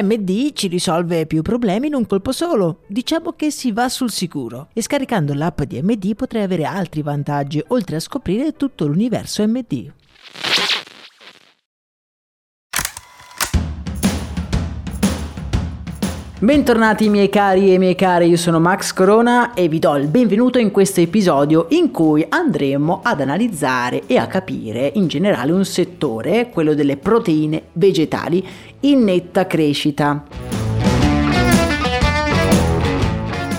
MD ci risolve più problemi in un colpo solo. Diciamo che si va sul sicuro. E scaricando l'app di MD potrai avere altri vantaggi, oltre a scoprire tutto l'universo MD. Bentornati miei cari e miei cari, io sono Max Corona e vi do il benvenuto in questo episodio in cui andremo ad analizzare e a capire in generale un settore, quello delle proteine vegetali, in netta crescita.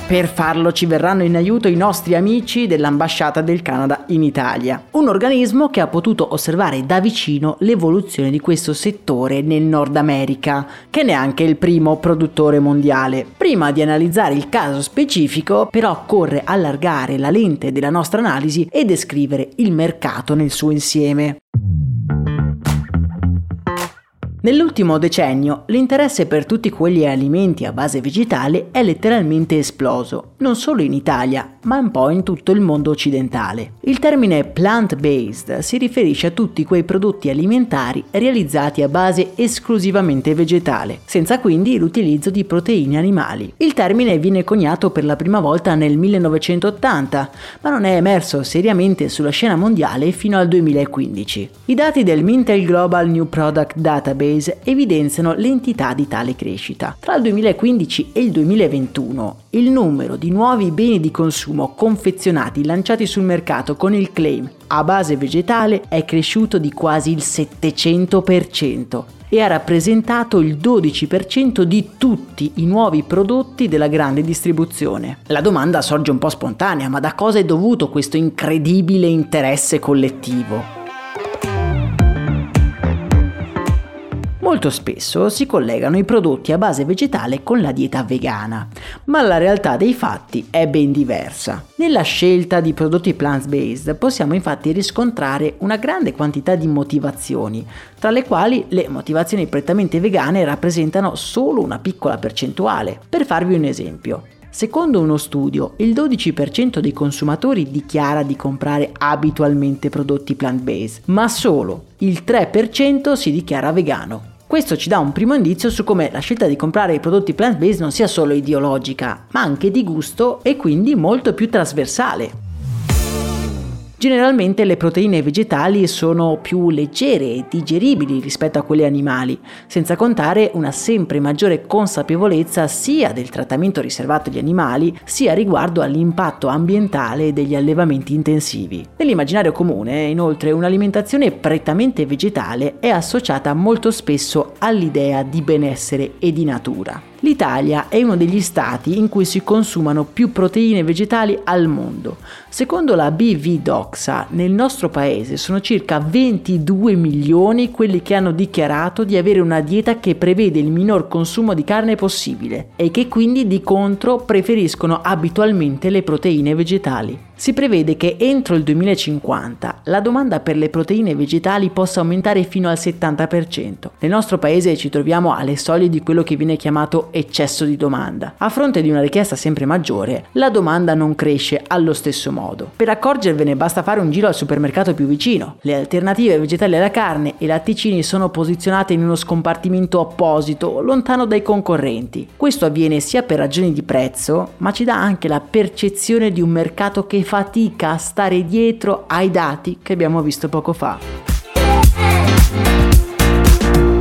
Per farlo ci verranno in aiuto i nostri amici dell'ambasciata del Canada in Italia, un organismo che ha potuto osservare da vicino l'evoluzione di questo settore nel Nord America, che è neanche il primo produttore mondiale. Prima di analizzare il caso specifico, però occorre allargare la lente della nostra analisi e descrivere il mercato nel suo insieme. Nell'ultimo decennio l'interesse per tutti quegli alimenti a base vegetale è letteralmente esploso, non solo in Italia, ma un po' in tutto il mondo occidentale. Il termine plant-based si riferisce a tutti quei prodotti alimentari realizzati a base esclusivamente vegetale, senza quindi l'utilizzo di proteine animali. Il termine viene coniato per la prima volta nel 1980, ma non è emerso seriamente sulla scena mondiale fino al 2015. I dati del Mintel Global New Product Database evidenziano l'entità di tale crescita. Tra il 2015 e il 2021 il numero di nuovi beni di consumo confezionati lanciati sul mercato con il claim a base vegetale è cresciuto di quasi il 700% e ha rappresentato il 12% di tutti i nuovi prodotti della grande distribuzione. La domanda sorge un po' spontanea, ma da cosa è dovuto questo incredibile interesse collettivo? Molto spesso si collegano i prodotti a base vegetale con la dieta vegana, ma la realtà dei fatti è ben diversa. Nella scelta di prodotti plant-based possiamo infatti riscontrare una grande quantità di motivazioni, tra le quali le motivazioni prettamente vegane rappresentano solo una piccola percentuale. Per farvi un esempio, Secondo uno studio, il 12% dei consumatori dichiara di comprare abitualmente prodotti plant-based, ma solo il 3% si dichiara vegano. Questo ci dà un primo indizio su come la scelta di comprare i prodotti plant-based non sia solo ideologica, ma anche di gusto e quindi molto più trasversale. Generalmente le proteine vegetali sono più leggere e digeribili rispetto a quelle animali, senza contare una sempre maggiore consapevolezza sia del trattamento riservato agli animali, sia riguardo all'impatto ambientale degli allevamenti intensivi. Nell'immaginario comune, inoltre, un'alimentazione prettamente vegetale è associata molto spesso all'idea di benessere e di natura. L'Italia è uno degli stati in cui si consumano più proteine vegetali al mondo. Secondo la BV Doxa, nel nostro paese sono circa 22 milioni quelli che hanno dichiarato di avere una dieta che prevede il minor consumo di carne possibile e che quindi di contro preferiscono abitualmente le proteine vegetali. Si prevede che entro il 2050 la domanda per le proteine vegetali possa aumentare fino al 70%. Nel nostro paese ci troviamo alle soglie di quello che viene chiamato eccesso di domanda. A fronte di una richiesta sempre maggiore, la domanda non cresce allo stesso modo. Per accorgervene basta fare un giro al supermercato più vicino. Le alternative vegetali alla carne e latticini sono posizionate in uno scompartimento apposito, lontano dai concorrenti. Questo avviene sia per ragioni di prezzo, ma ci dà anche la percezione di un mercato che fatica a stare dietro ai dati che abbiamo visto poco fa.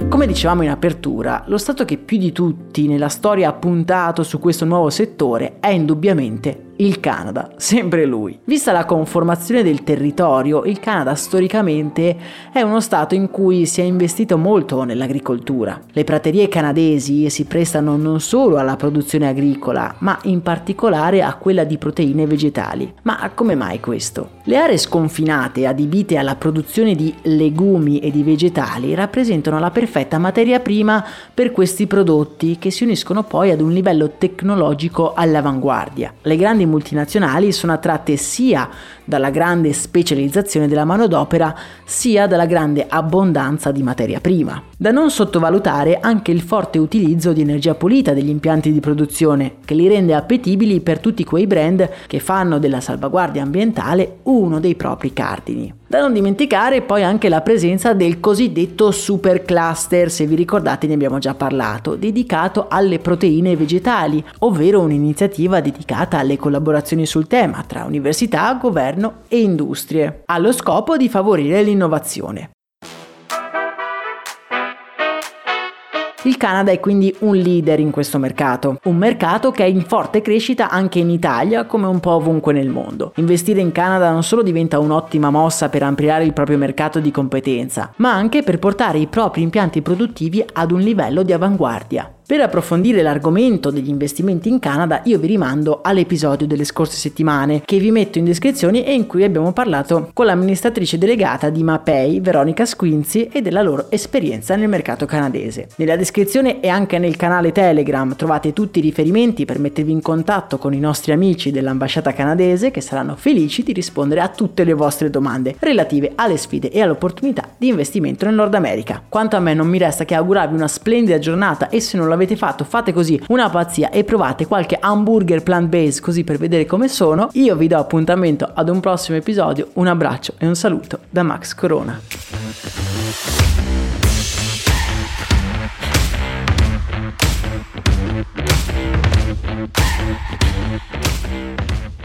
Come dicevamo in apertura, lo Stato che più di tutti nella storia ha puntato su questo nuovo settore è indubbiamente il Canada, sempre lui. Vista la conformazione del territorio, il Canada storicamente è uno stato in cui si è investito molto nell'agricoltura. Le praterie canadesi si prestano non solo alla produzione agricola, ma in particolare a quella di proteine vegetali. Ma come mai questo? Le aree sconfinate adibite alla produzione di legumi e di vegetali rappresentano la perfetta materia prima per questi prodotti che si uniscono poi ad un livello tecnologico all'avanguardia. Le grandi multinazionali sono attratte sia dalla grande specializzazione della manodopera sia dalla grande abbondanza di materia prima. Da non sottovalutare anche il forte utilizzo di energia pulita degli impianti di produzione, che li rende appetibili per tutti quei brand che fanno della salvaguardia ambientale uno dei propri cardini. Da non dimenticare poi anche la presenza del cosiddetto super cluster, se vi ricordate ne abbiamo già parlato, dedicato alle proteine vegetali, ovvero un'iniziativa dedicata alle collaborazioni sul tema tra università, governo e industrie, allo scopo di favorire l'innovazione. Il Canada è quindi un leader in questo mercato, un mercato che è in forte crescita anche in Italia come un po' ovunque nel mondo. Investire in Canada non solo diventa un'ottima mossa per ampliare il proprio mercato di competenza, ma anche per portare i propri impianti produttivi ad un livello di avanguardia. Per approfondire l'argomento degli investimenti in Canada io vi rimando all'episodio delle scorse settimane che vi metto in descrizione e in cui abbiamo parlato con l'amministratrice delegata di Mapei, Veronica Squinzi, e della loro esperienza nel mercato canadese. Nella descrizione e anche nel canale Telegram trovate tutti i riferimenti per mettervi in contatto con i nostri amici dell'ambasciata canadese che saranno felici di rispondere a tutte le vostre domande relative alle sfide e all'opportunità di investimento nel Nord America. Quanto a me non mi resta che augurarvi una splendida giornata e se non l'avete avete fatto, fate così una pazzia e provate qualche hamburger plant-based così per vedere come sono. Io vi do appuntamento ad un prossimo episodio, un abbraccio e un saluto da Max Corona. Thank